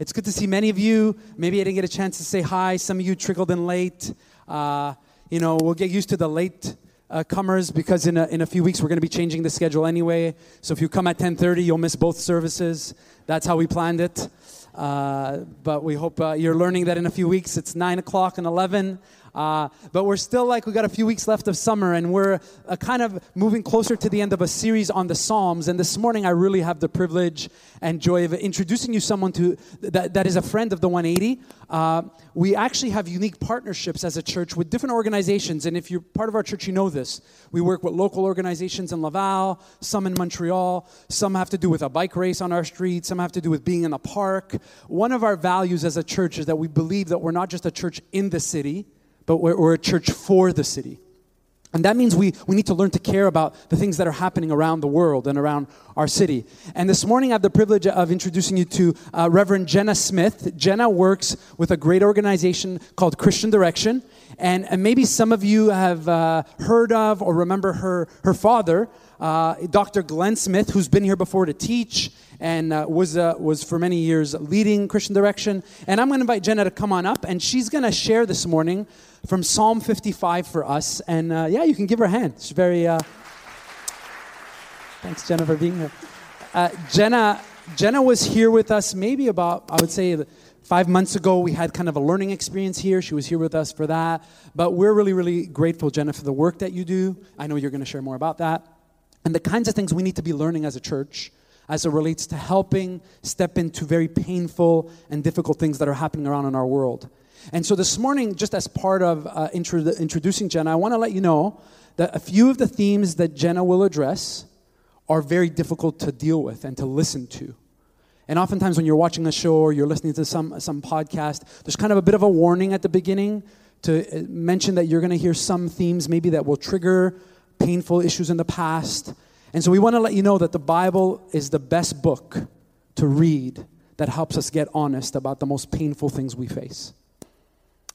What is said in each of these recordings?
It's good to see many of you. Maybe I didn't get a chance to say hi. Some of you trickled in late. Uh, you know, we'll get used to the late uh, comers because in a, in a few weeks we're going to be changing the schedule anyway. So if you come at 10:30, you'll miss both services. That's how we planned it. Uh, but we hope uh, you're learning that in a few weeks it's 9 o'clock and 11. Uh, but we're still like, we got a few weeks left of summer, and we're uh, kind of moving closer to the end of a series on the Psalms. And this morning, I really have the privilege and joy of introducing you someone to that, that is a friend of the 180. Uh, we actually have unique partnerships as a church with different organizations. And if you're part of our church, you know this. We work with local organizations in Laval, some in Montreal, some have to do with a bike race on our street, some have to do with being in a park. One of our values as a church is that we believe that we're not just a church in the city but we're, we're a church for the city. And that means we, we need to learn to care about the things that are happening around the world and around our city. And this morning, I have the privilege of introducing you to uh, Reverend Jenna Smith. Jenna works with a great organization called Christian Direction. And, and maybe some of you have uh, heard of or remember her, her father, uh, Dr. Glenn Smith, who's been here before to teach and uh, was, uh, was for many years leading Christian Direction. And I'm going to invite Jenna to come on up, and she's going to share this morning from Psalm 55 for us. And uh, yeah, you can give her a hand. She's very. Uh, thanks, Jenna, for being here. Uh, Jenna, Jenna was here with us maybe about, I would say, five months ago. We had kind of a learning experience here. She was here with us for that. But we're really, really grateful, Jenna, for the work that you do. I know you're going to share more about that. And the kinds of things we need to be learning as a church as it relates to helping step into very painful and difficult things that are happening around in our world. And so this morning, just as part of uh, intro- introducing Jenna, I want to let you know that a few of the themes that Jenna will address are very difficult to deal with and to listen to. And oftentimes, when you're watching a show or you're listening to some, some podcast, there's kind of a bit of a warning at the beginning to uh, mention that you're going to hear some themes maybe that will trigger painful issues in the past. And so, we want to let you know that the Bible is the best book to read that helps us get honest about the most painful things we face.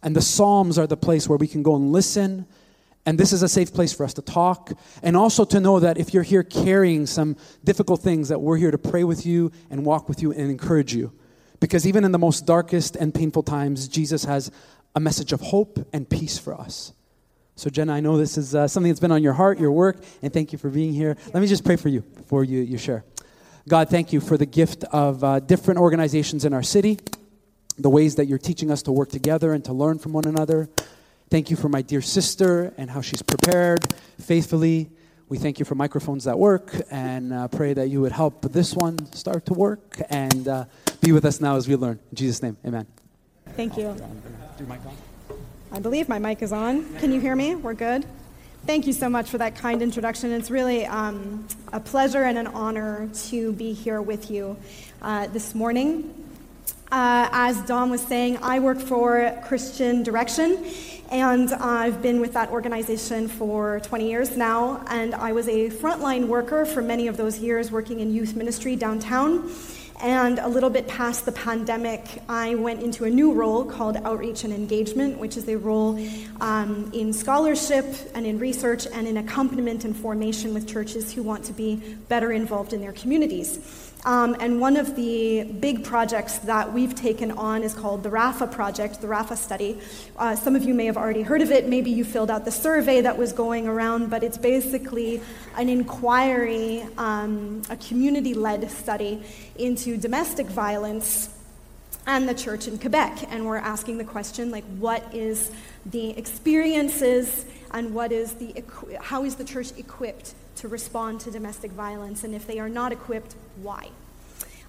And the Psalms are the place where we can go and listen. And this is a safe place for us to talk. And also to know that if you're here carrying some difficult things, that we're here to pray with you and walk with you and encourage you. Because even in the most darkest and painful times, Jesus has a message of hope and peace for us. So, Jenna, I know this is uh, something that's been on your heart, your work, and thank you for being here. Let me just pray for you before you, you share. God, thank you for the gift of uh, different organizations in our city the ways that you're teaching us to work together and to learn from one another. Thank you for my dear sister and how she's prepared faithfully. We thank you for microphones that work and uh, pray that you would help this one start to work and uh, be with us now as we learn. In Jesus' name, amen. Thank you. I believe my mic is on. Can you hear me? We're good? Thank you so much for that kind introduction. It's really um, a pleasure and an honor to be here with you uh, this morning. Uh, as Don was saying, I work for Christian Direction, and I've been with that organization for 20 years now. And I was a frontline worker for many of those years, working in youth ministry downtown. And a little bit past the pandemic, I went into a new role called Outreach and Engagement, which is a role um, in scholarship and in research and in accompaniment and formation with churches who want to be better involved in their communities. Um, and one of the big projects that we've taken on is called the RAFA project, the RAFA study. Uh, some of you may have already heard of it. Maybe you filled out the survey that was going around, but it's basically an inquiry, um, a community led study into domestic violence and the church in Quebec. And we're asking the question like, what is the experiences and what is the, how is the church equipped to respond to domestic violence? And if they are not equipped, why?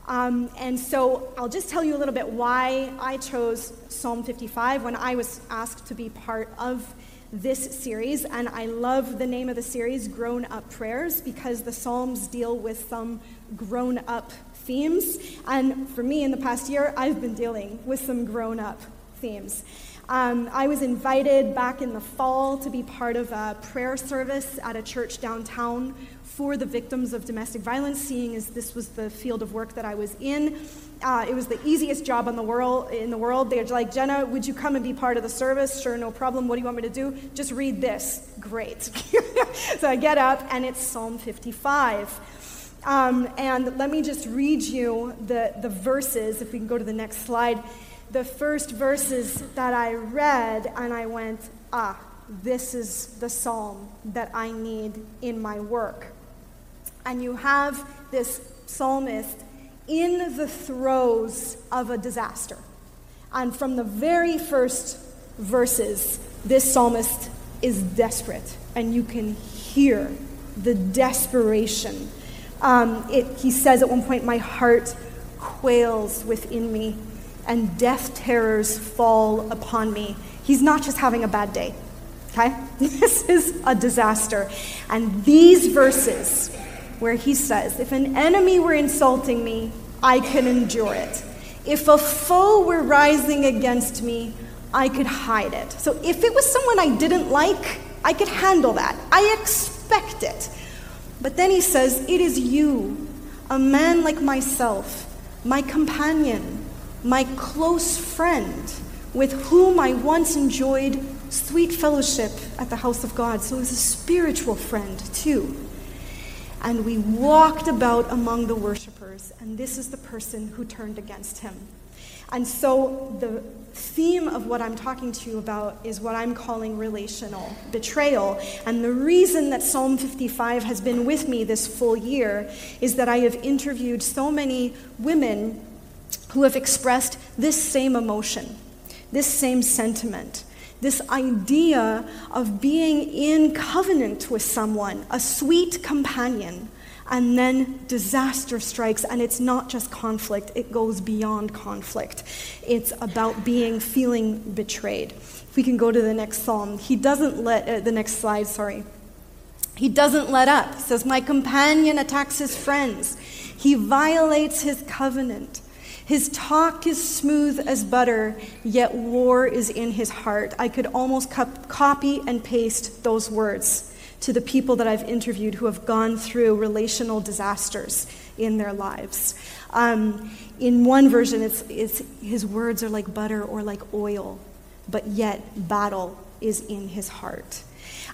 Um, and so I'll just tell you a little bit why I chose Psalm 55 when I was asked to be part of this series. And I love the name of the series, Grown Up Prayers, because the Psalms deal with some grown up themes. And for me, in the past year, I've been dealing with some grown up themes. Um, I was invited back in the fall to be part of a prayer service at a church downtown for the victims of domestic violence, seeing as this was the field of work that I was in. Uh, it was the easiest job in the world. In the world, they're like, Jenna, would you come and be part of the service? Sure, no problem. What do you want me to do? Just read this. Great. so I get up, and it's Psalm 55. Um, and let me just read you the, the verses, if we can go to the next slide. The first verses that I read, and I went, ah, this is the psalm that I need in my work. And you have this psalmist in the throes of a disaster. And from the very first verses, this psalmist is desperate, and you can hear the desperation um, it, he says at one point, My heart quails within me, and death terrors fall upon me. He's not just having a bad day, okay? This is a disaster. And these verses, where he says, If an enemy were insulting me, I could endure it. If a foe were rising against me, I could hide it. So if it was someone I didn't like, I could handle that. I expect it. But then he says, It is you, a man like myself, my companion, my close friend, with whom I once enjoyed sweet fellowship at the house of God. So he's a spiritual friend too. And we walked about among the worshippers, and this is the person who turned against him. And so the theme of what I'm talking to you about is what I'm calling relational betrayal. And the reason that Psalm 55 has been with me this full year is that I have interviewed so many women who have expressed this same emotion, this same sentiment. This idea of being in covenant with someone, a sweet companion, and then disaster strikes, and it's not just conflict, it goes beyond conflict. It's about being, feeling betrayed. If we can go to the next psalm, he doesn't let, uh, the next slide, sorry. He doesn't let up. He says, My companion attacks his friends. He violates his covenant. His talk is smooth as butter, yet war is in his heart. I could almost copy and paste those words to the people that I've interviewed who have gone through relational disasters in their lives. Um, in one version, it's, it's, his words are like butter or like oil, but yet battle is in his heart.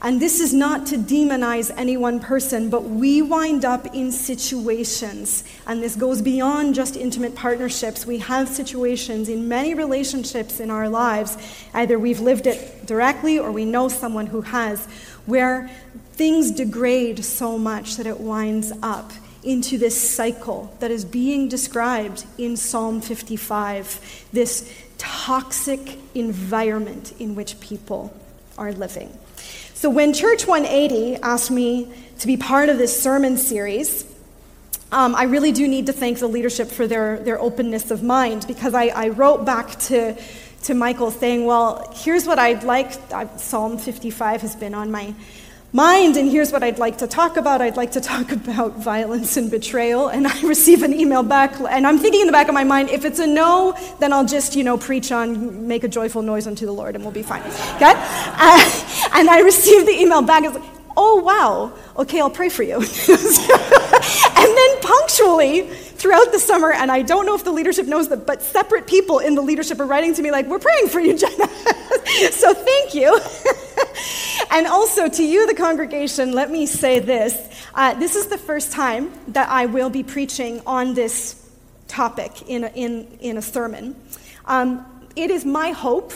And this is not to demonize any one person, but we wind up in situations, and this goes beyond just intimate partnerships. We have situations in many relationships in our lives, either we've lived it directly or we know someone who has, where things degrade so much that it winds up into this cycle that is being described in Psalm 55 this toxic environment in which people are living. So, when Church 180 asked me to be part of this sermon series, um, I really do need to thank the leadership for their, their openness of mind because I, I wrote back to, to Michael saying, Well, here's what I'd like. Psalm 55 has been on my mind, and here's what I'd like to talk about. I'd like to talk about violence and betrayal. And I receive an email back, and I'm thinking in the back of my mind, if it's a no, then I'll just, you know, preach on, make a joyful noise unto the Lord, and we'll be fine. Okay? Uh, and I received the email back. It's like, oh, wow. Okay, I'll pray for you. and then punctually, throughout the summer, and I don't know if the leadership knows that, but separate people in the leadership are writing to me like, we're praying for you, Jenna. so thank you. And also to you, the congregation, let me say this. Uh, this is the first time that I will be preaching on this topic in a, in, in a sermon. Um, it is my hope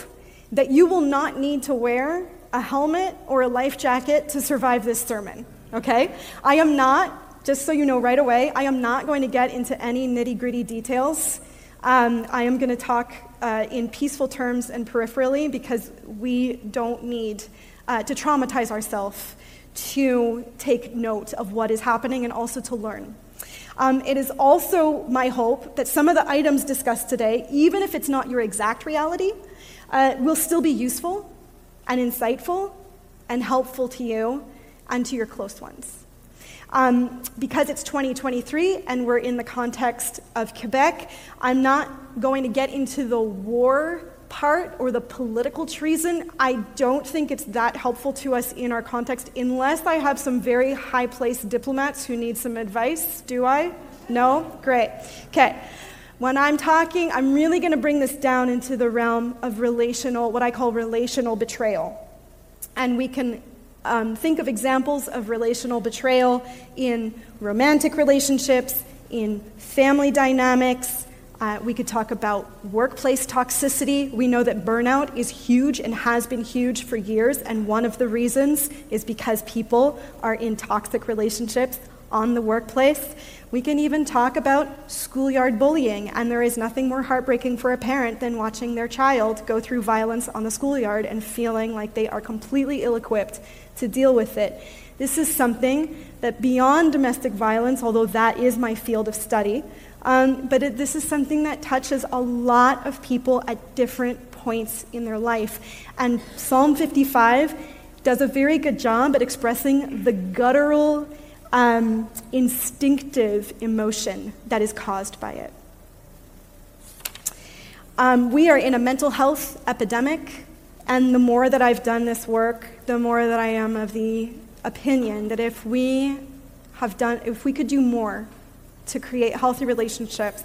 that you will not need to wear a helmet or a life jacket to survive this sermon, okay? I am not, just so you know right away, I am not going to get into any nitty gritty details Um, I am going to talk uh, in peaceful terms and peripherally because we don't need uh, to traumatize ourselves to take note of what is happening and also to learn. Um, it is also my hope that some of the items discussed today, even if it's not your exact reality, uh, will still be useful and insightful and helpful to you and to your close ones. Um, because it's 2023 and we're in the context of Quebec, I'm not going to get into the war part or the political treason. I don't think it's that helpful to us in our context unless I have some very high placed diplomats who need some advice. Do I? No? Great. Okay. When I'm talking, I'm really going to bring this down into the realm of relational, what I call relational betrayal. And we can um, think of examples of relational betrayal in romantic relationships, in family dynamics. Uh, we could talk about workplace toxicity. We know that burnout is huge and has been huge for years, and one of the reasons is because people are in toxic relationships on the workplace. We can even talk about schoolyard bullying, and there is nothing more heartbreaking for a parent than watching their child go through violence on the schoolyard and feeling like they are completely ill equipped to deal with it. This is something that beyond domestic violence, although that is my field of study, um, but it, this is something that touches a lot of people at different points in their life. And Psalm 55 does a very good job at expressing the guttural, um, instinctive emotion that is caused by it. Um, we are in a mental health epidemic, and the more that I've done this work, the more that I am of the opinion that if we have done, if we could do more to create healthy relationships,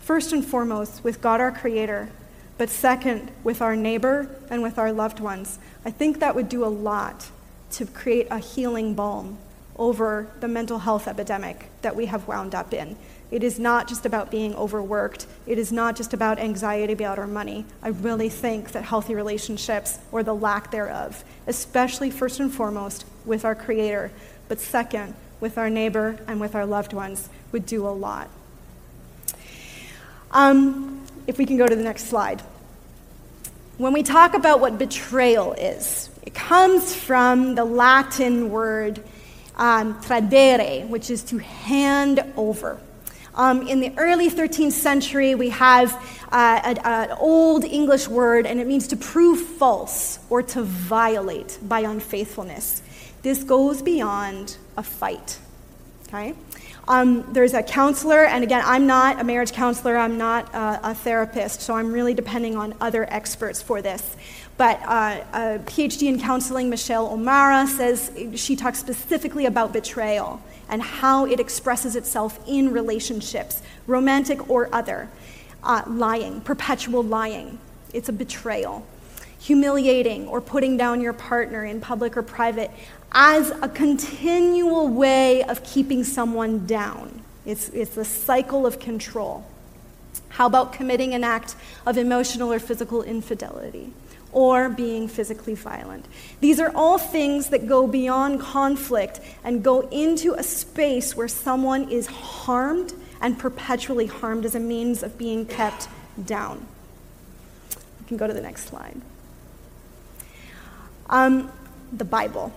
first and foremost with God our Creator, but second with our neighbor and with our loved ones, I think that would do a lot to create a healing balm over the mental health epidemic that we have wound up in. It is not just about being overworked. It is not just about anxiety about our money. I really think that healthy relationships, or the lack thereof, especially first and foremost with our Creator, but second, with our neighbor and with our loved ones, would do a lot. Um, if we can go to the next slide. When we talk about what betrayal is, it comes from the Latin word um, tradere, which is to hand over. Um, in the early 13th century, we have uh, an old English word, and it means to prove false or to violate by unfaithfulness. This goes beyond a fight. Okay? Um, there's a counselor, and again, I'm not a marriage counselor, I'm not a, a therapist, so I'm really depending on other experts for this. But uh, a PhD in counseling, Michele O'Mara, says she talks specifically about betrayal and how it expresses itself in relationships, romantic or other. Uh, lying, perpetual lying, it's a betrayal. Humiliating or putting down your partner in public or private as a continual way of keeping someone down. It's, it's the cycle of control. How about committing an act of emotional or physical infidelity? or being physically violent. These are all things that go beyond conflict and go into a space where someone is harmed and perpetually harmed as a means of being kept down. You can go to the next slide. Um, the Bible.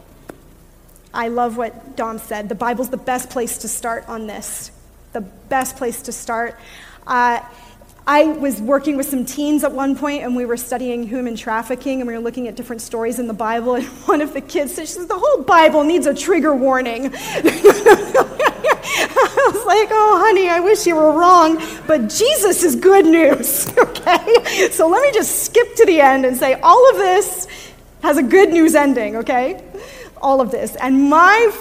I love what Dom said. The Bible's the best place to start on this. The best place to start. Uh, I was working with some teens at one point, and we were studying human trafficking, and we were looking at different stories in the Bible. And one of the kids said, "She says the whole Bible needs a trigger warning." I was like, "Oh, honey, I wish you were wrong, but Jesus is good news." okay, so let me just skip to the end and say all of this has a good news ending. Okay, all of this, and my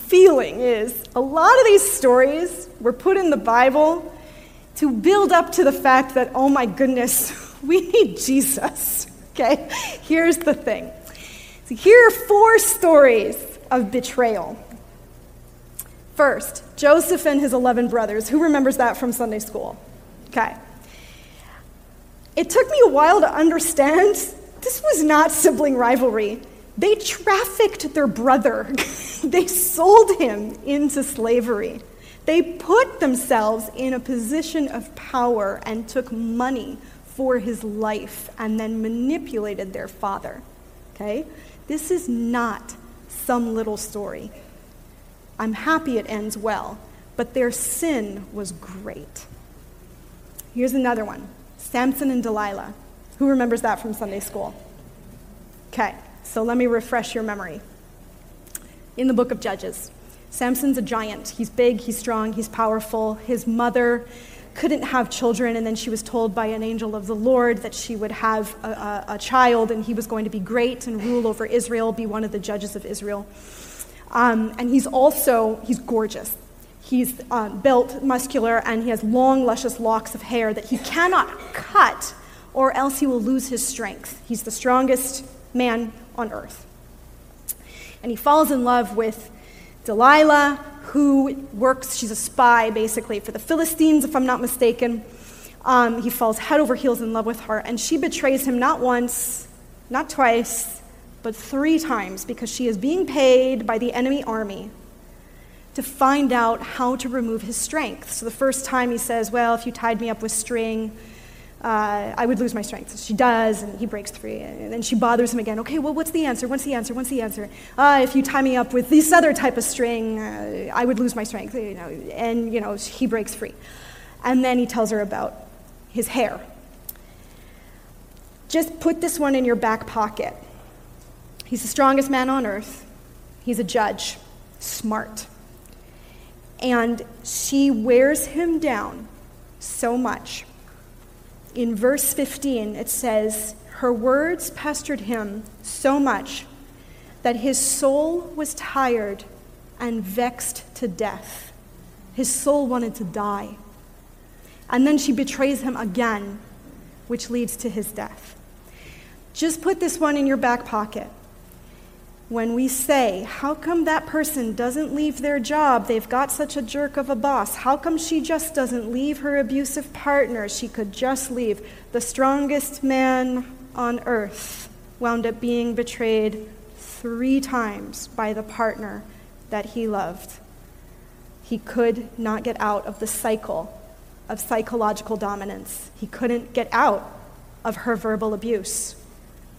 feeling is a lot of these stories were put in the Bible to build up to the fact that, oh my goodness, we need Jesus. Okay? Here's the thing. So here are four stories of betrayal. First, Joseph and his 11 brothers. Who remembers that from Sunday school? Okay. It took me a while to understand this was not sibling rivalry. They trafficked their brother, they sold him into slavery. They put themselves in a position of power and took money for his life and then manipulated their father. Okay? This is not some little story. I'm happy it ends well, but their sin was great. Here's another one Samson and Delilah. Who remembers that from Sunday school? Okay, so let me refresh your memory. In the book of Judges, Samson's a giant. He's big, he's strong, he's powerful. His mother couldn't have children, and then she was told by an angel of the Lord that she would have a, a, a child, and he was going to be great and rule over Israel, be one of the judges of Israel. Um, and he's also, he's gorgeous. He's uh, built, muscular, and he has long, luscious locks of hair that he cannot cut, or else he will lose his strength. He's the strongest man on earth. And he falls in love with Delilah, who works, she's a spy basically for the Philistines, if I'm not mistaken. Um, he falls head over heels in love with her, and she betrays him not once, not twice, but three times because she is being paid by the enemy army to find out how to remove his strength. So the first time he says, Well, if you tied me up with string, uh, I would lose my strength. So she does, and he breaks free. And then she bothers him again. Okay, well, what's the answer? What's the answer? What's the answer? Uh, if you tie me up with this other type of string, uh, I would lose my strength. You know, and you know, he breaks free. And then he tells her about his hair. Just put this one in your back pocket. He's the strongest man on earth. He's a judge, smart. And she wears him down so much. In verse 15, it says, Her words pestered him so much that his soul was tired and vexed to death. His soul wanted to die. And then she betrays him again, which leads to his death. Just put this one in your back pocket when we say, How come that person doesn't leave their job? They've got such a jerk of a boss. How come she just doesn't leave her abusive partner? She could just leave. The strongest man on earth wound up being betrayed three times by the partner that he loved. He could not get out of the cycle of psychological dominance, he couldn't get out of her verbal abuse.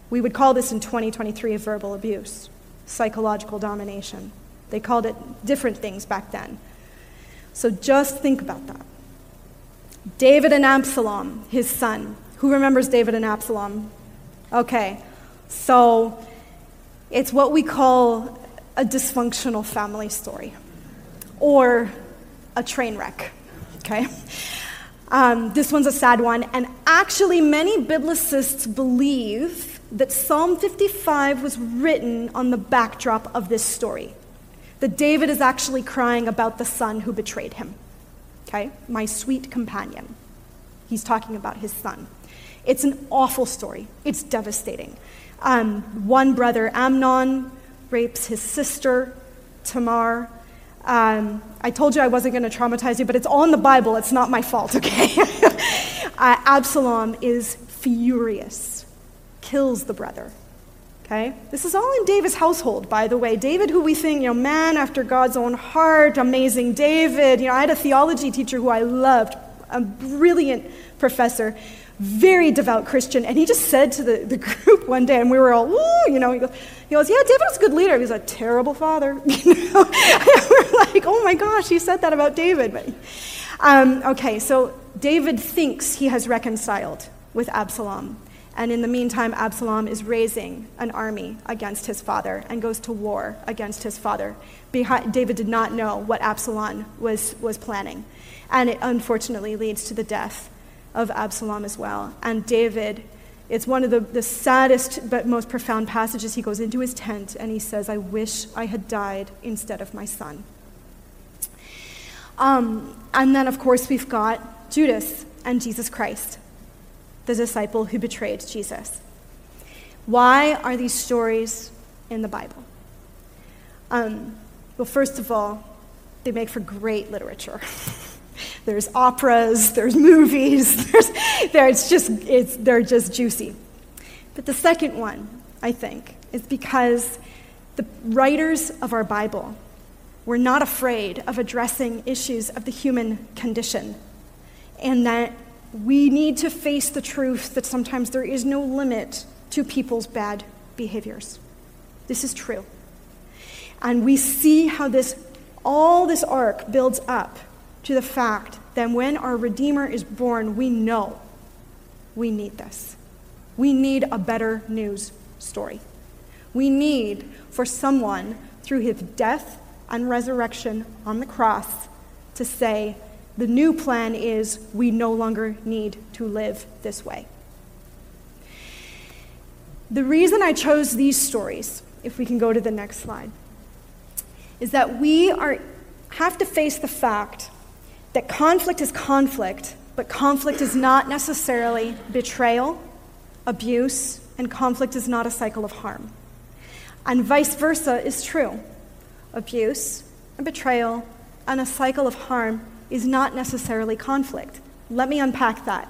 We would call this in 2023 verbal abuse psychological domination. They called it different things back then. So just think about that. David and Absalom, his son. Who remembers David and Absalom? Okay, so it's what we call a dysfunctional family story or a train wreck, okay? Um, this one's a sad one, and actually, many biblicists believe that Psalm 55 was written on the backdrop of this story. That David is actually crying about the son who betrayed him. Okay? My sweet companion. He's talking about his son. It's an awful story, it's devastating. Um, one brother, Amnon, rapes his sister, Tamar. Um, I told you I wasn't going to traumatize you, but it's all in the Bible. It's not my fault, okay? uh, Absalom is furious kills the brother. Okay? This is all in David's household, by the way. David, who we think, you know, man after God's own heart, amazing David. You know, I had a theology teacher who I loved, a brilliant professor, very devout Christian, and he just said to the, the group one day, and we were all, ooh, you know, he goes, he goes, yeah, David was a good leader. He was a terrible father. You know? we're like, oh my gosh, he said that about David. But, um, okay, so David thinks he has reconciled with Absalom. And in the meantime, Absalom is raising an army against his father and goes to war against his father. David did not know what Absalom was, was planning. And it unfortunately leads to the death of Absalom as well. And David, it's one of the, the saddest but most profound passages. He goes into his tent and he says, I wish I had died instead of my son. Um, and then, of course, we've got Judas and Jesus Christ the disciple who betrayed Jesus. Why are these stories in the Bible? Um, well, first of all, they make for great literature. there's operas, there's movies, there's, there, it's just, it's, they're just juicy. But the second one, I think, is because the writers of our Bible we're not afraid of addressing issues of the human condition, and that we need to face the truth that sometimes there is no limit to people's bad behaviors. This is true. And we see how this all this arc builds up to the fact that when our Redeemer is born, we know we need this. We need a better news story. We need for someone, through his death and resurrection on the cross, to say, the new plan is we no longer need to live this way. The reason I chose these stories, if we can go to the next slide, is that we are, have to face the fact that conflict is conflict, but conflict is not necessarily betrayal, abuse, and conflict is not a cycle of harm. And vice versa is true. Abuse and betrayal and a cycle of harm is not necessarily conflict. Let me unpack that.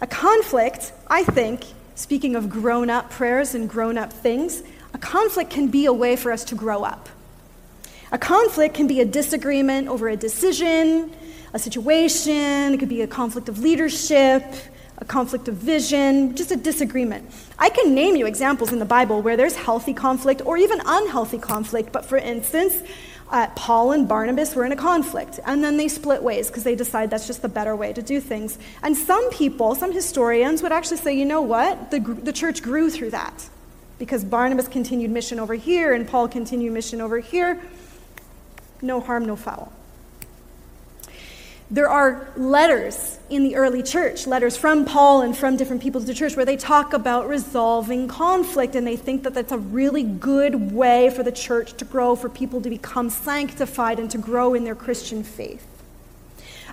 A conflict, I think, speaking of grown up prayers and grown up things, a conflict can be a way for us to grow up. A conflict can be a disagreement over a decision, a situation, it could be a conflict of leadership, a conflict of vision, just a disagreement. I can name you examples in the Bible where there's healthy conflict or even unhealthy conflict, but for instance, uh, Paul and Barnabas were in a conflict, and then they split ways because they decide that's just the better way to do things. And some people, some historians, would actually say, you know what? The, the church grew through that because Barnabas continued mission over here and Paul continued mission over here. No harm, no foul. There are letters in the early church, letters from Paul and from different people to the church, where they talk about resolving conflict, and they think that that's a really good way for the church to grow, for people to become sanctified and to grow in their Christian faith.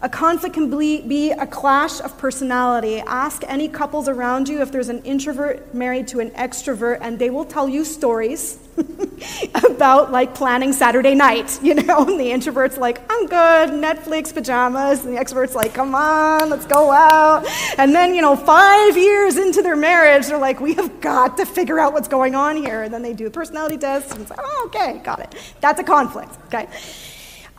A conflict can be a clash of personality. Ask any couples around you if there's an introvert married to an extrovert, and they will tell you stories about like planning Saturday night, you know? And the introvert's like, I'm good, Netflix, pajamas. And the extrovert's like, come on, let's go out. And then, you know, five years into their marriage, they're like, we have got to figure out what's going on here. And then they do a personality test, and it's like, oh, okay, got it. That's a conflict, okay?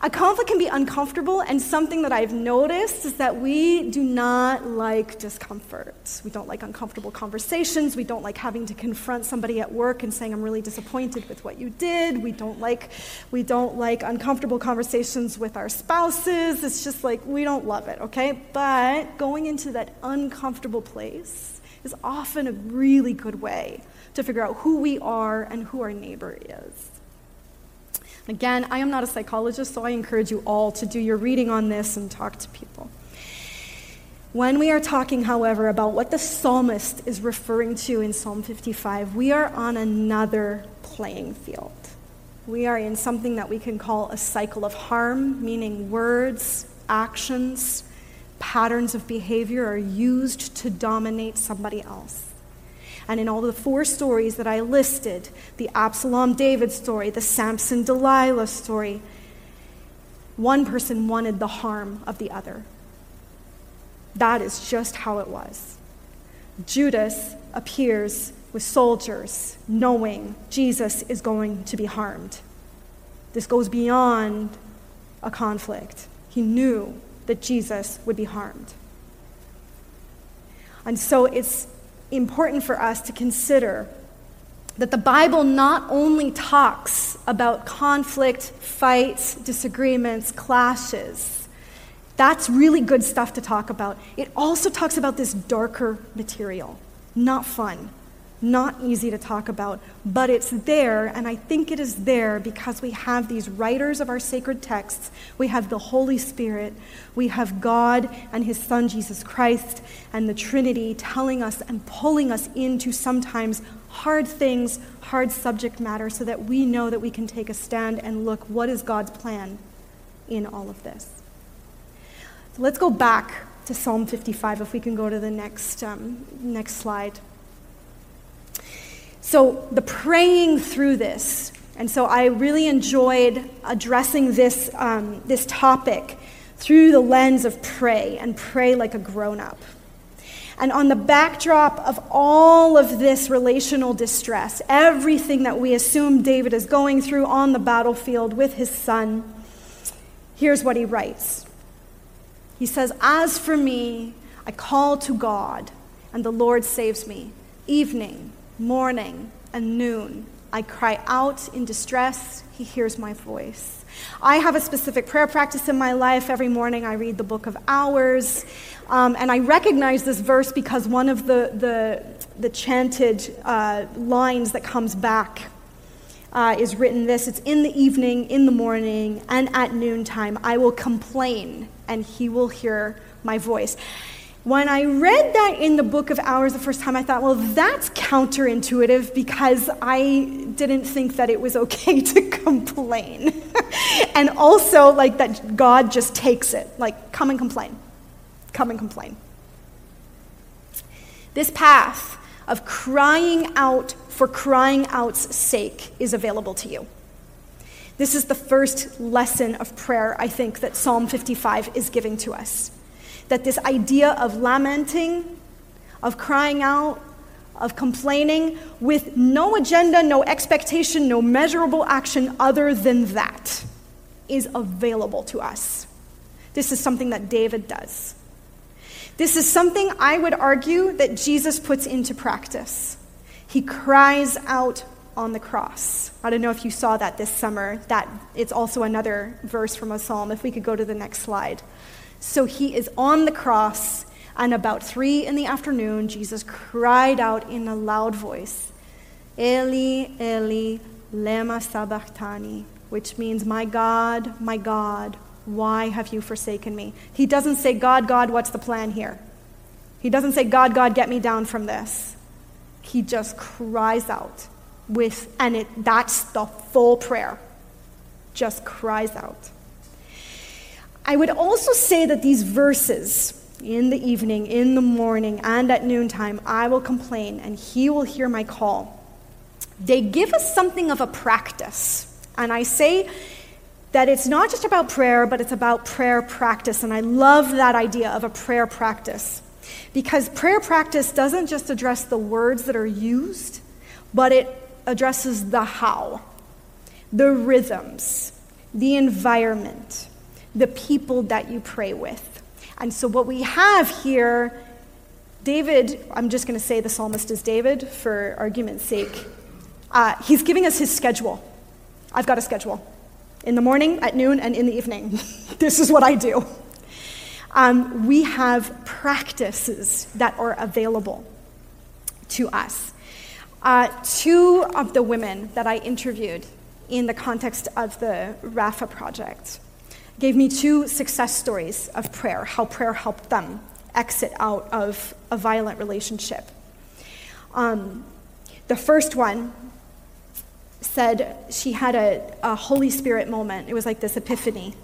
A conflict can be uncomfortable, and something that I've noticed is that we do not like discomfort. We don't like uncomfortable conversations. We don't like having to confront somebody at work and saying, I'm really disappointed with what you did. We don't like, we don't like uncomfortable conversations with our spouses. It's just like, we don't love it, okay? But going into that uncomfortable place is often a really good way to figure out who we are and who our neighbor is. Again, I am not a psychologist, so I encourage you all to do your reading on this and talk to people. When we are talking, however, about what the psalmist is referring to in Psalm 55, we are on another playing field. We are in something that we can call a cycle of harm, meaning words, actions, patterns of behavior are used to dominate somebody else. And in all the four stories that I listed the Absalom David story, the Samson Delilah story one person wanted the harm of the other. That is just how it was. Judas appears with soldiers, knowing Jesus is going to be harmed. This goes beyond a conflict. He knew that Jesus would be harmed. And so it's important for us to consider that the Bible not only talks about conflict, fights, disagreements, clashes. That's really good stuff to talk about. It also talks about this darker material. Not fun, not easy to talk about, but it's there, and I think it is there because we have these writers of our sacred texts. We have the Holy Spirit, we have God and His Son, Jesus Christ, and the Trinity telling us and pulling us into sometimes hard things, hard subject matter, so that we know that we can take a stand and look what is God's plan in all of this. So let's go back to Psalm 55 if we can go to the next, um, next slide. So, the praying through this, and so I really enjoyed addressing this, um, this topic through the lens of pray and pray like a grown up. And on the backdrop of all of this relational distress, everything that we assume David is going through on the battlefield with his son, here's what he writes He says, As for me, I call to God, and the Lord saves me. Evening, morning, and noon, I cry out in distress, he hears my voice. I have a specific prayer practice in my life. Every morning I read the book of hours. Um, and I recognize this verse because one of the, the, the chanted uh, lines that comes back uh, is written this It's in the evening, in the morning, and at noontime. I will complain, and he will hear my voice. When I read that in the book of hours the first time, I thought, well, that's counterintuitive because I didn't think that it was okay to complain. and also, like, that God just takes it. Like, come and complain. Come and complain. This path of crying out for crying out's sake is available to you. This is the first lesson of prayer, I think, that Psalm 55 is giving to us that this idea of lamenting, of crying out, of complaining with no agenda, no expectation, no measurable action other than that is available to us. This is something that David does. This is something I would argue that Jesus puts into practice. He cries out on the cross. I don't know if you saw that this summer. That it's also another verse from a psalm. If we could go to the next slide. So he is on the cross, and about three in the afternoon, Jesus cried out in a loud voice, Eli, Eli, lema sabachthani, which means, My God, my God, why have you forsaken me? He doesn't say, God, God, what's the plan here? He doesn't say, God, God, get me down from this. He just cries out with, and it, that's the full prayer. Just cries out. I would also say that these verses, in the evening, in the morning, and at noontime, I will complain, and he will hear my call. They give us something of a practice. And I say that it's not just about prayer, but it's about prayer practice. And I love that idea of a prayer practice. Because prayer practice doesn't just address the words that are used, but it addresses the how, the rhythms, the environment the people that you pray with. And so, what we have here, David, I'm just going to say the psalmist is David for argument's sake. Uh, he's giving us his schedule. I've got a schedule in the morning, at noon, and in the evening. this is what I do. Um, we have practices that are available to us. Uh, two of the women that I interviewed in the context of the RAFA project gave me two success stories of prayer, how prayer helped them exit out of a violent relationship. Um, the first one said she had a, a Holy Spirit moment. It was like this epiphany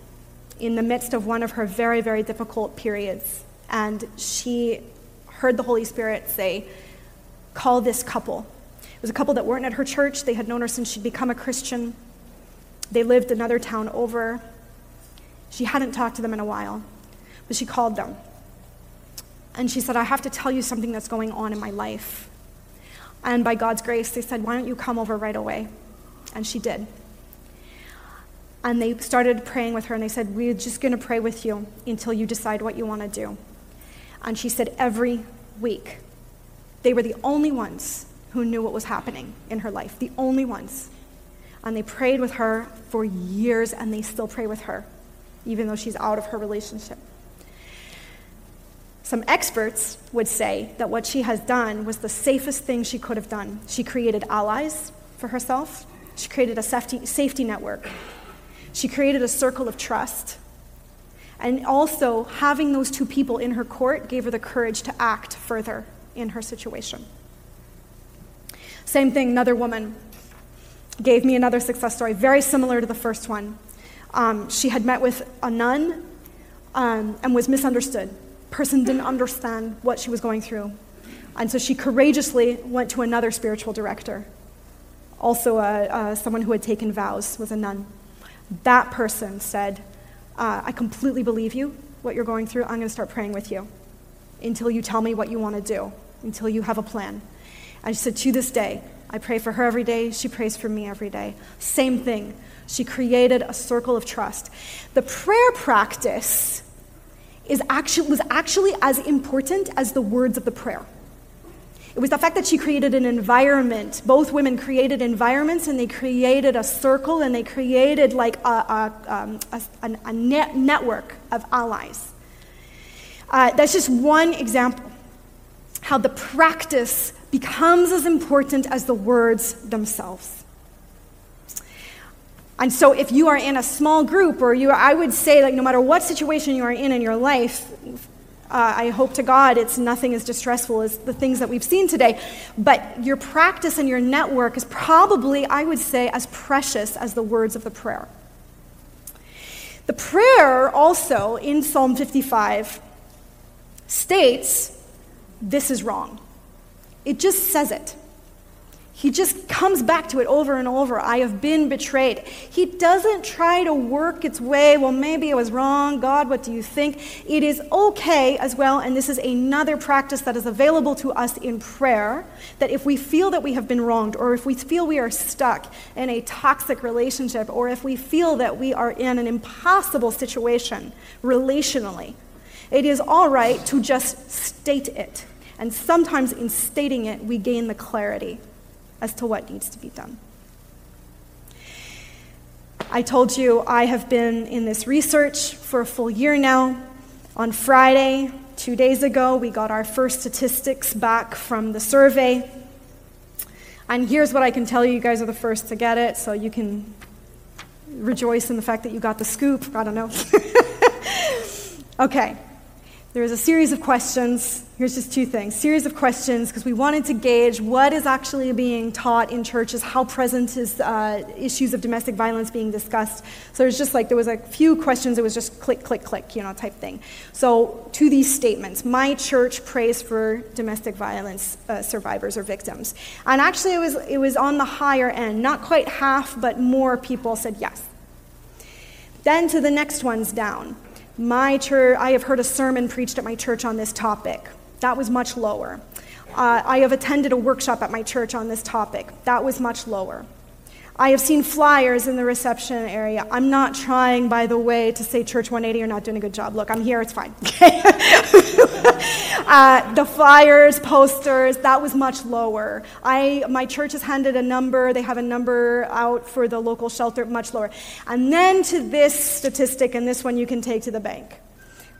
in the midst of one of her very, very difficult periods. And she heard the Holy Spirit say, Call this couple. It was a couple that weren't at her church. They had known her since she'd become a Christian. They lived another town over. She hadn't talked to them in a while, but she called them. And she said, I have to tell you something that's going on in my life. And by God's grace, they said, Why don't you come over right away? And she did. And they started praying with her, and they said, We're just going to pray with you until you decide what you want to do. And she said, Every week, they were the only ones who knew what was happening in her life, the only ones. And they prayed with her for years, and they still pray with her even though she's out of her relationship. Some experts would say that what she has done was the safest thing she could have done. She created allies for herself, she created a safety, safety network, she created a circle of trust. And also, having those two people in her court gave her the courage to act further in her situation. Same thing, another woman gave me another success story, very similar to the first one. Um, she had met with a nun um, and was misunderstood. Person didn't understand what she was going through. And so she courageously went to another spiritual director, also uh, someone who had taken vows, was a nun. That person said, uh, I completely believe you, what you're going through. I'm going to start praying with you. until you tell me what you want to do, until you have a plan. And she said, To this day, I pray for her every day. She prays for me every day. Same thing. She created a circle of trust. The prayer practice is actually, was actually as important as the words of the prayer. It was the fact that she created an environment. Both women created environments and they created a circle and they created like a, a, um, a, a net network of allies. Uh, that's just one example how the practice becomes as important as the words themselves. And so, if you are in a small group, or you, I would say, like, no matter what situation you are in in your life, uh, I hope to God it's nothing as distressful as the things that we've seen today. But your practice and your network is probably, I would say, as precious as the words of the prayer. The prayer also in Psalm 55 states this is wrong. It just says it. He just comes back to it over and over. I have been betrayed. He doesn't try to work its way, well, maybe I was wrong. God, what do you think? It is okay as well, and this is another practice that is available to us in prayer that if we feel that we have been wronged, or if we feel we are stuck in a toxic relationship, or if we feel that we are in an impossible situation relationally, it is all right to just state it. And sometimes in stating it, we gain the clarity as to what needs to be done. I told you I have been in this research for a full year now. On Friday, two days ago, we got our first statistics back from the survey. And here's what I can tell you you guys are the first to get it, so you can rejoice in the fact that you got the scoop. I don't know. okay. There was a series of questions. Here's just two things. Series of questions because we wanted to gauge what is actually being taught in churches, how present is uh, issues of domestic violence being discussed. So there's just like there was a few questions. It was just click, click, click, you know, type thing. So to these statements, my church prays for domestic violence uh, survivors or victims, and actually it was it was on the higher end, not quite half, but more people said yes. Then to the next ones down. My church, I have heard a sermon preached at my church on this topic. That was much lower. Uh, I have attended a workshop at my church on this topic. That was much lower. I have seen flyers in the reception area. I'm not trying, by the way, to say Church 180 are not doing a good job. Look, I'm here, it's fine. uh, the flyers, posters, that was much lower. I, my church has handed a number, they have a number out for the local shelter, much lower. And then to this statistic, and this one you can take to the bank.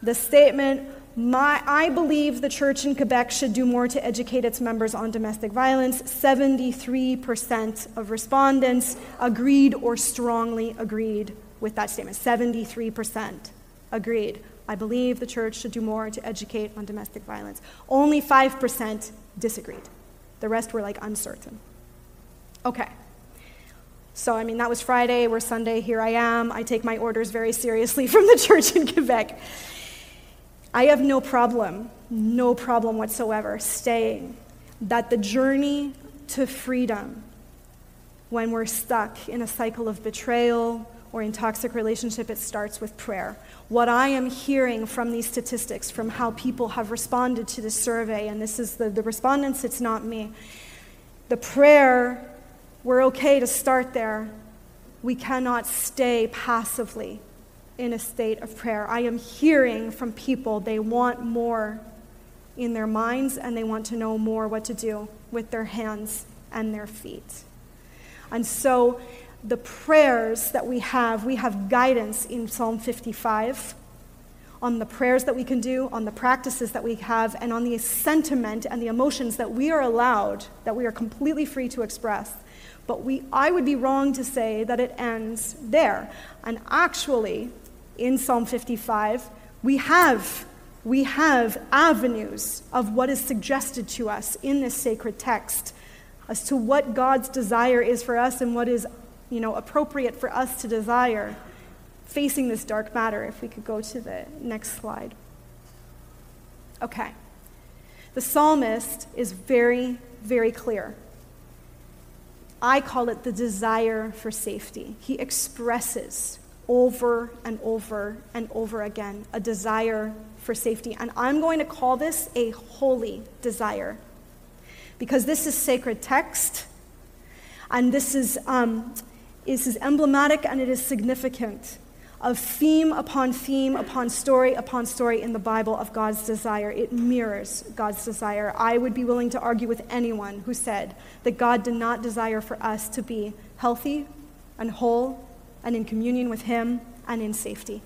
The statement my, I believe the church in Quebec should do more to educate its members on domestic violence. 73% of respondents agreed or strongly agreed with that statement. 73% agreed. I believe the church should do more to educate on domestic violence. Only 5% disagreed. The rest were like uncertain. Okay. So, I mean, that was Friday. We're Sunday. Here I am. I take my orders very seriously from the church in Quebec. I have no problem, no problem whatsoever staying that the journey to freedom, when we're stuck in a cycle of betrayal or in toxic relationship, it starts with prayer. What I am hearing from these statistics, from how people have responded to this survey, and this is the, the respondents, it's not me. The prayer, we're okay to start there. We cannot stay passively in a state of prayer. I am hearing from people they want more in their minds and they want to know more what to do with their hands and their feet. And so the prayers that we have, we have guidance in Psalm 55 on the prayers that we can do, on the practices that we have, and on the sentiment and the emotions that we are allowed, that we are completely free to express. But we, I would be wrong to say that it ends there. And actually, in Psalm 55, we have, we have avenues of what is suggested to us in this sacred text as to what God's desire is for us and what is you know, appropriate for us to desire facing this dark matter. If we could go to the next slide. Okay. The psalmist is very, very clear. I call it the desire for safety. He expresses over and over and over again a desire for safety. And I'm going to call this a holy desire because this is sacred text and this is, um, this is emblematic and it is significant of theme upon theme upon story upon story in the Bible of God's desire. It mirrors God's desire. I would be willing to argue with anyone who said that God did not desire for us to be healthy and whole and in communion with Him and in safety.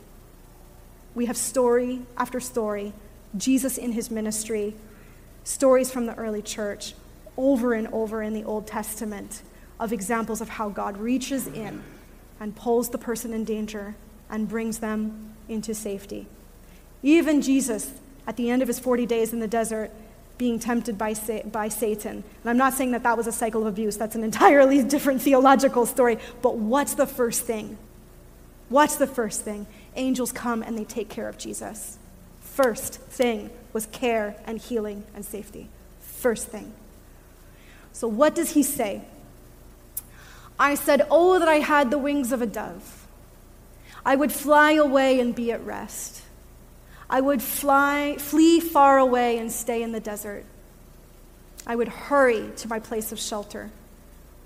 We have story after story, Jesus in His ministry, stories from the early church, over and over in the Old Testament of examples of how God reaches in and pulls the person in danger and brings them into safety. Even Jesus, at the end of his 40 days in the desert, being tempted by, by Satan. And I'm not saying that that was a cycle of abuse, that's an entirely different theological story. But what's the first thing? What's the first thing? Angels come and they take care of Jesus. First thing was care and healing and safety. First thing. So, what does he say? I said, Oh, that I had the wings of a dove. I would fly away and be at rest. I would fly, flee far away and stay in the desert. I would hurry to my place of shelter,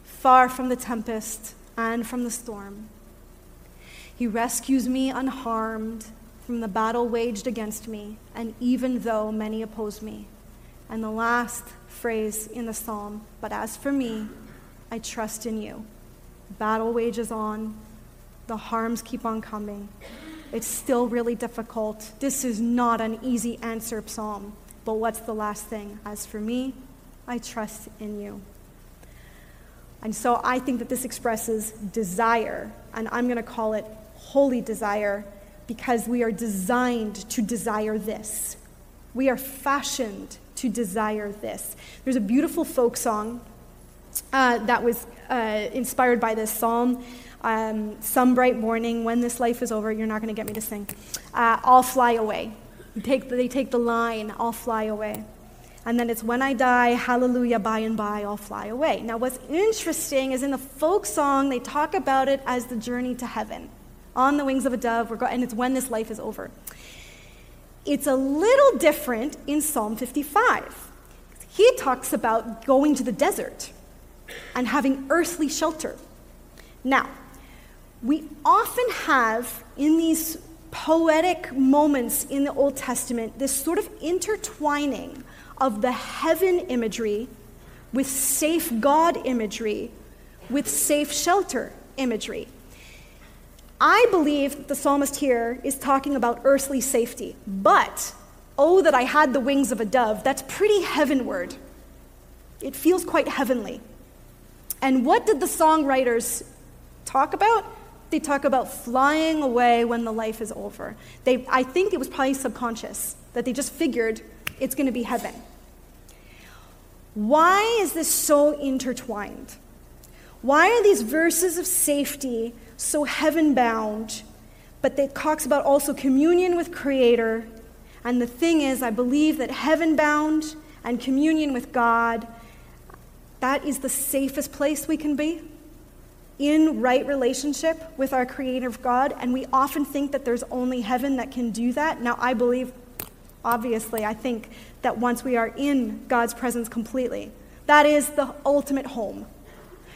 far from the tempest and from the storm. He rescues me unharmed from the battle waged against me, and even though many oppose me. And the last phrase in the psalm, but as for me, I trust in you. Battle wages on, the harms keep on coming. It's still really difficult. This is not an easy answer psalm. But what's the last thing? As for me, I trust in you. And so I think that this expresses desire, and I'm going to call it holy desire because we are designed to desire this. We are fashioned to desire this. There's a beautiful folk song uh, that was uh, inspired by this psalm um, some bright morning when this life is over, you're not going to get me to sing. Uh, I'll fly away. Take the, they take the line, I'll fly away. And then it's when I die, hallelujah, by and by, I'll fly away. Now, what's interesting is in the folk song, they talk about it as the journey to heaven. On the wings of a dove, go- and it's when this life is over. It's a little different in Psalm 55. He talks about going to the desert and having earthly shelter. Now, we often have in these poetic moments in the Old Testament this sort of intertwining of the heaven imagery with safe God imagery, with safe shelter imagery. I believe the psalmist here is talking about earthly safety, but oh, that I had the wings of a dove, that's pretty heavenward. It feels quite heavenly. And what did the songwriters talk about? They talk about flying away when the life is over. They, I think it was probably subconscious that they just figured it's going to be heaven. Why is this so intertwined? Why are these verses of safety so heaven bound, but it talks about also communion with Creator? And the thing is, I believe that heaven bound and communion with God, that is the safest place we can be in right relationship with our creative God, and we often think that there's only heaven that can do that. Now, I believe, obviously, I think that once we are in God's presence completely, that is the ultimate home.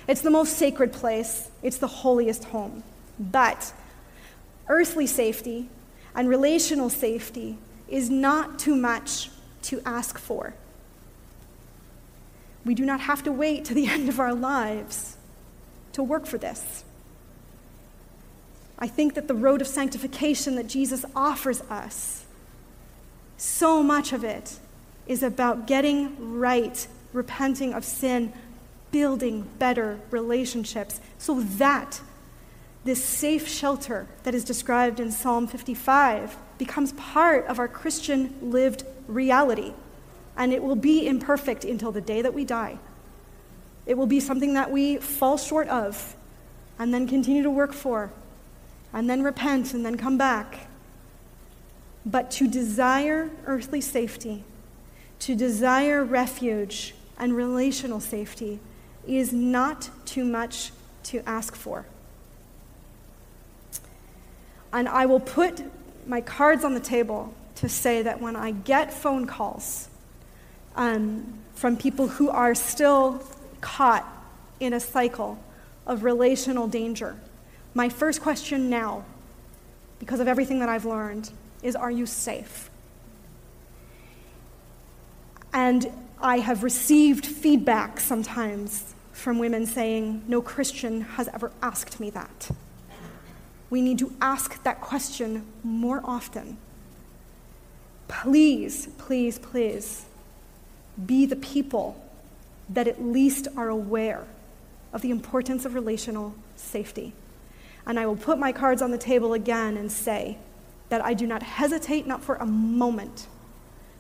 It's the most sacred place, it's the holiest home. But earthly safety and relational safety is not too much to ask for. We do not have to wait to the end of our lives to work for this. I think that the road of sanctification that Jesus offers us, so much of it is about getting right, repenting of sin, building better relationships so that this safe shelter that is described in Psalm 55 becomes part of our Christian lived reality. And it will be imperfect until the day that we die. It will be something that we fall short of and then continue to work for and then repent and then come back. But to desire earthly safety, to desire refuge and relational safety is not too much to ask for. And I will put my cards on the table to say that when I get phone calls um, from people who are still caught in a cycle of relational danger, my first question now, because of everything that I've learned, is Are you safe? And I have received feedback sometimes from women saying, No Christian has ever asked me that. We need to ask that question more often. Please, please, please be the people that at least are aware of the importance of relational safety. And I will put my cards on the table again and say that I do not hesitate, not for a moment,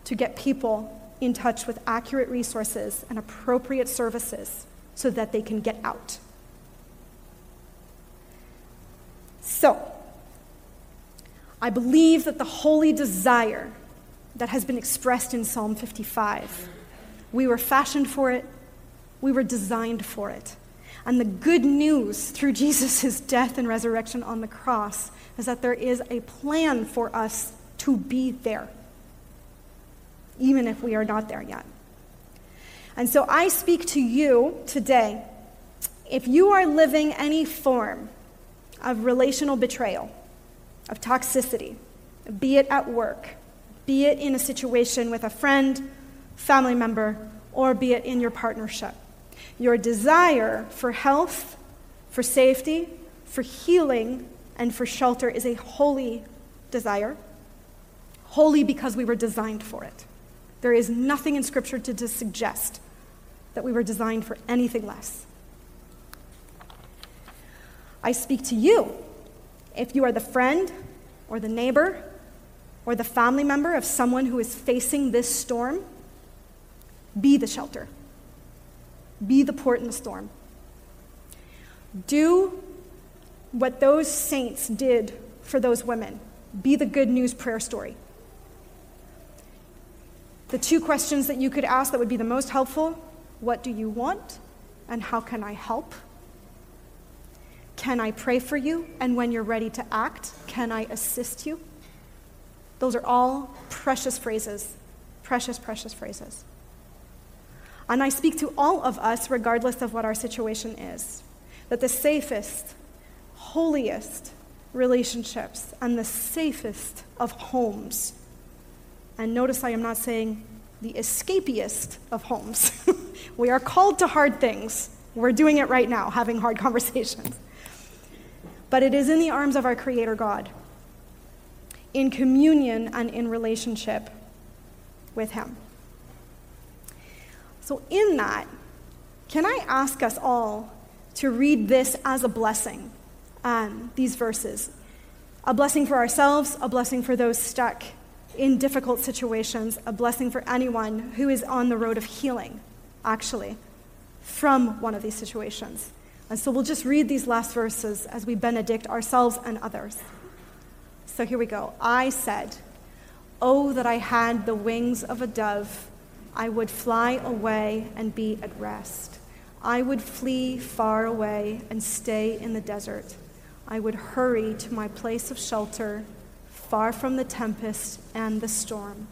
to get people in touch with accurate resources and appropriate services so that they can get out. So, I believe that the holy desire that has been expressed in Psalm 55, we were fashioned for it, we were designed for it. And the good news through Jesus' death and resurrection on the cross is that there is a plan for us to be there even if we are not there yet. And so I speak to you today. If you are living any form of relational betrayal, of toxicity, be it at work, be it in a situation with a friend, family member, or be it in your partnership, your desire for health, for safety, for healing, and for shelter is a holy desire. Holy because we were designed for it. There is nothing in Scripture to, to suggest that we were designed for anything less. I speak to you. If you are the friend or the neighbor or the family member of someone who is facing this storm, be the shelter. Be the port in the storm. Do what those saints did for those women. Be the good news prayer story. The two questions that you could ask that would be the most helpful what do you want, and how can I help? Can I pray for you? And when you're ready to act, can I assist you? Those are all precious phrases, precious, precious phrases. And I speak to all of us, regardless of what our situation is, that the safest, holiest relationships and the safest of homes and notice I am not saying the escapiest of homes. we are called to hard things. We're doing it right now, having hard conversations. But it is in the arms of our Creator God, in communion and in relationship with Him. So, in that, can I ask us all to read this as a blessing, um, these verses? A blessing for ourselves, a blessing for those stuck in difficult situations, a blessing for anyone who is on the road of healing, actually, from one of these situations. And so we'll just read these last verses as we benedict ourselves and others. So here we go. I said, Oh, that I had the wings of a dove, I would fly away and be at rest. I would flee far away and stay in the desert. I would hurry to my place of shelter far from the tempest and the storm.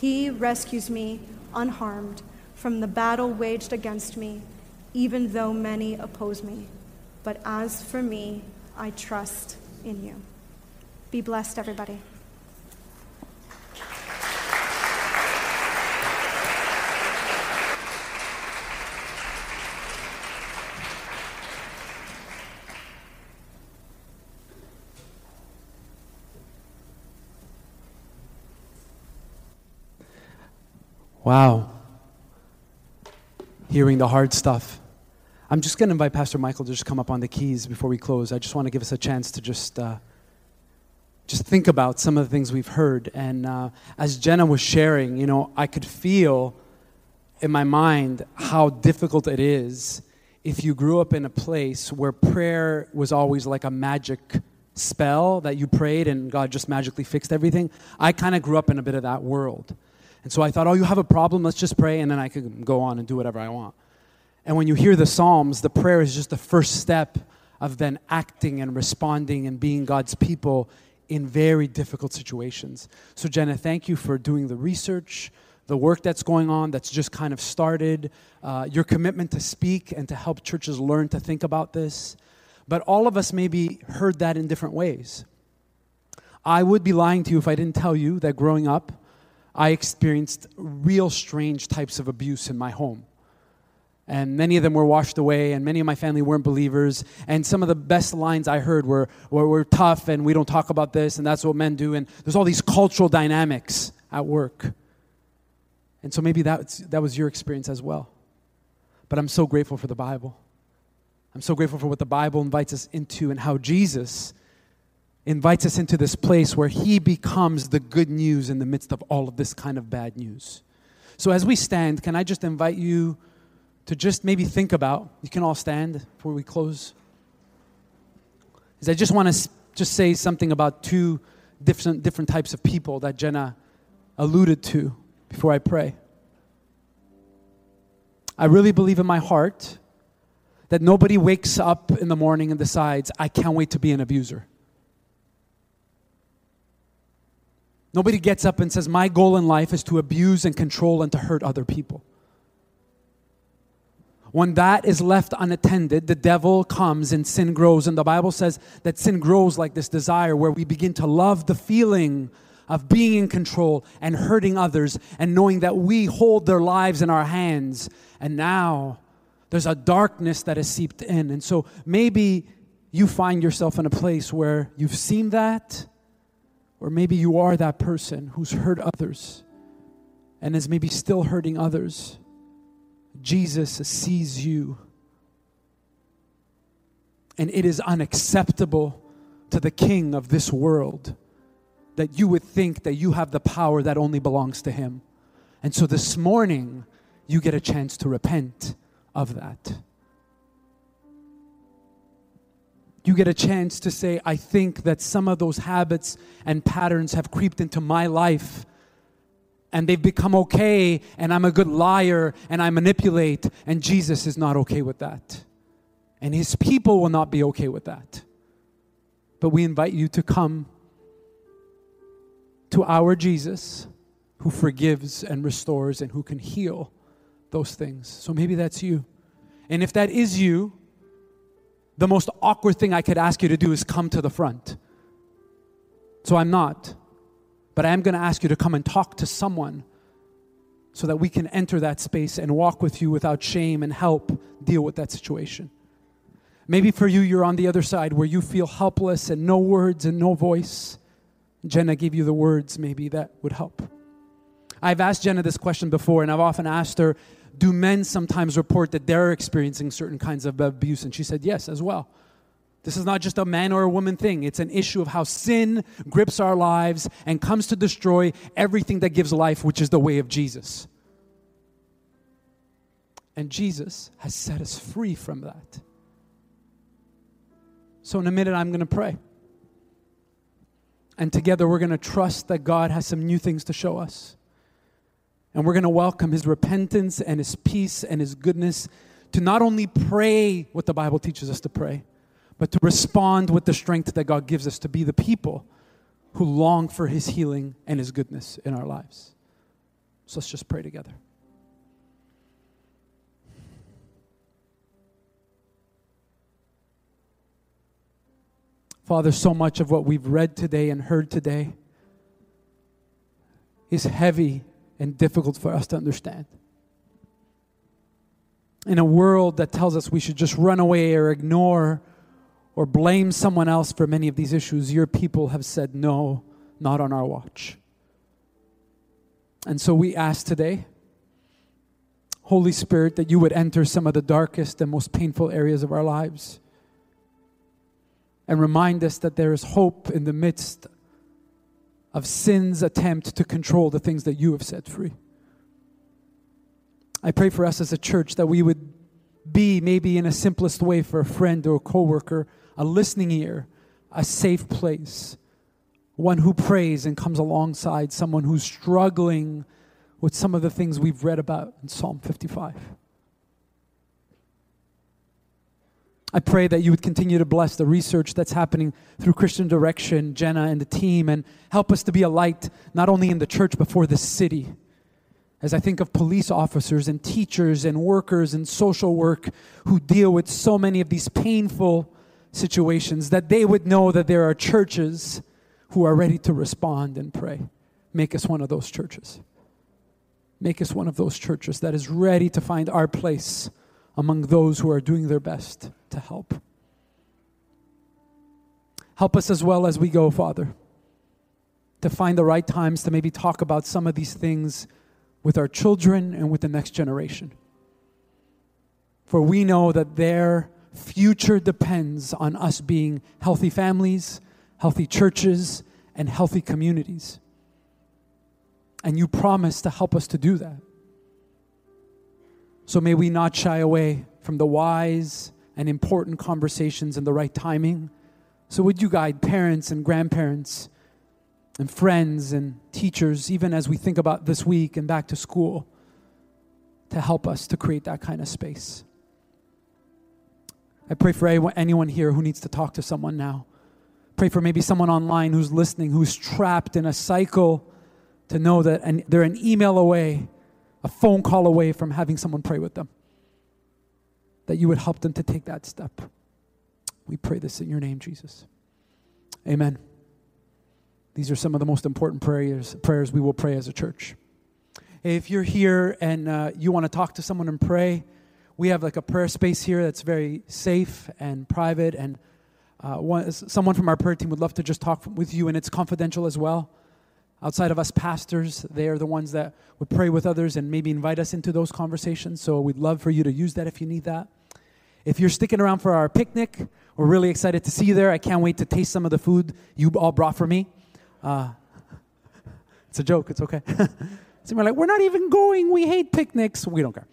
He rescues me unharmed from the battle waged against me, even though many oppose me. But as for me, I trust in you. Be blessed, everybody. Wow. Hearing the hard stuff. I'm just going to invite Pastor Michael to just come up on the keys before we close. I just want to give us a chance to just. Uh, just think about some of the things we've heard. And uh, as Jenna was sharing, you know, I could feel in my mind how difficult it is if you grew up in a place where prayer was always like a magic spell that you prayed and God just magically fixed everything. I kind of grew up in a bit of that world. And so I thought, oh, you have a problem? Let's just pray, and then I can go on and do whatever I want. And when you hear the Psalms, the prayer is just the first step of then acting and responding and being God's people in very difficult situations. So, Jenna, thank you for doing the research, the work that's going on that's just kind of started, uh, your commitment to speak and to help churches learn to think about this. But all of us maybe heard that in different ways. I would be lying to you if I didn't tell you that growing up, I experienced real strange types of abuse in my home. And many of them were washed away, and many of my family weren't believers. And some of the best lines I heard were, were, were tough, and we don't talk about this, and that's what men do. And there's all these cultural dynamics at work. And so maybe that, that was your experience as well. But I'm so grateful for the Bible. I'm so grateful for what the Bible invites us into and how Jesus invites us into this place where he becomes the good news in the midst of all of this kind of bad news. So as we stand, can I just invite you to just maybe think about, you can all stand before we close. Is I just want to just say something about two different, different types of people that Jenna alluded to before I pray. I really believe in my heart that nobody wakes up in the morning and decides, I can't wait to be an abuser. Nobody gets up and says, My goal in life is to abuse and control and to hurt other people. When that is left unattended, the devil comes and sin grows. And the Bible says that sin grows like this desire where we begin to love the feeling of being in control and hurting others and knowing that we hold their lives in our hands. And now there's a darkness that has seeped in. And so maybe you find yourself in a place where you've seen that, or maybe you are that person who's hurt others and is maybe still hurting others. Jesus sees you. And it is unacceptable to the king of this world that you would think that you have the power that only belongs to him. And so this morning, you get a chance to repent of that. You get a chance to say, I think that some of those habits and patterns have creeped into my life and they've become okay, and I'm a good liar, and I manipulate, and Jesus is not okay with that. And his people will not be okay with that. But we invite you to come to our Jesus who forgives and restores and who can heal those things. So maybe that's you. And if that is you, the most awkward thing I could ask you to do is come to the front. So I'm not. But I am going to ask you to come and talk to someone so that we can enter that space and walk with you without shame and help deal with that situation. Maybe for you, you're on the other side where you feel helpless and no words and no voice. Jenna gave you the words, maybe that would help. I've asked Jenna this question before, and I've often asked her, Do men sometimes report that they're experiencing certain kinds of abuse? And she said, Yes, as well. This is not just a man or a woman thing. It's an issue of how sin grips our lives and comes to destroy everything that gives life, which is the way of Jesus. And Jesus has set us free from that. So, in a minute, I'm going to pray. And together, we're going to trust that God has some new things to show us. And we're going to welcome His repentance and His peace and His goodness to not only pray what the Bible teaches us to pray but to respond with the strength that God gives us to be the people who long for His healing and His goodness in our lives. So let's just pray together. Father, so much of what we've read today and heard today is heavy and difficult for us to understand. In a world that tells us we should just run away or ignore or blame someone else for many of these issues, your people have said, no, not on our watch. And so we ask today, Holy Spirit, that you would enter some of the darkest and most painful areas of our lives and remind us that there is hope in the midst of sin's attempt to control the things that you have set free. I pray for us as a church that we would be, maybe in a simplest way, for a friend or a coworker a listening ear, a safe place, one who prays and comes alongside someone who's struggling with some of the things we've read about in Psalm 55. I pray that you would continue to bless the research that's happening through Christian Direction, Jenna, and the team, and help us to be a light not only in the church but for the city. As I think of police officers and teachers and workers and social work who deal with so many of these painful situations, that they would know that there are churches who are ready to respond and pray. Make us one of those churches. Make us one of those churches that is ready to find our place among those who are doing their best to help. Help us as well as we go, Father, to find the right times to maybe talk about some of these things with our children and with the next generation. For we know that their future depends on us being healthy families, healthy churches, and healthy communities. And you promise to help us to do that. So may we not shy away from the wise and important conversations in the right timing. So would you guide parents and grandparents and friends and teachers, even as we think about this week and back to school, to help us to create that kind of space? I pray for anyone here who needs to talk to someone now. Pray for maybe someone online who's listening, who's trapped in a cycle to know that they're an email away a phone call away from having someone pray with them. That you would help them to take that step. We pray this in your name, Jesus. Amen. These are some of the most important prayers, prayers we will pray as a church. If you're here and uh, you want to talk to someone and pray, we have like a prayer space here that's very safe and private. And uh, one, someone from our prayer team would love to just talk with you, and it's confidential as well. Outside of us pastors, they are the ones that would pray with others and maybe invite us into those conversations. So we'd love for you to use that if you need that. If you're sticking around for our picnic, we're really excited to see you there. I can't wait to taste some of the food you all brought for me. Uh, it's a joke, it's okay. so we're like, we're not even going. We hate picnics. We don't care.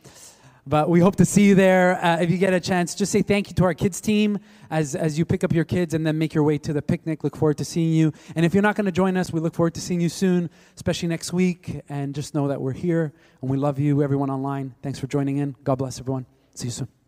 But we hope to see you there. Uh, if you get a chance, just say thank you to our kids team as, as you pick up your kids and then make your way to the picnic. Look forward to seeing you. And if you're not going to join us, we look forward to seeing you soon, especially next week. And just know that we're here and we love you, everyone online. Thanks for joining in. God bless everyone. See you soon.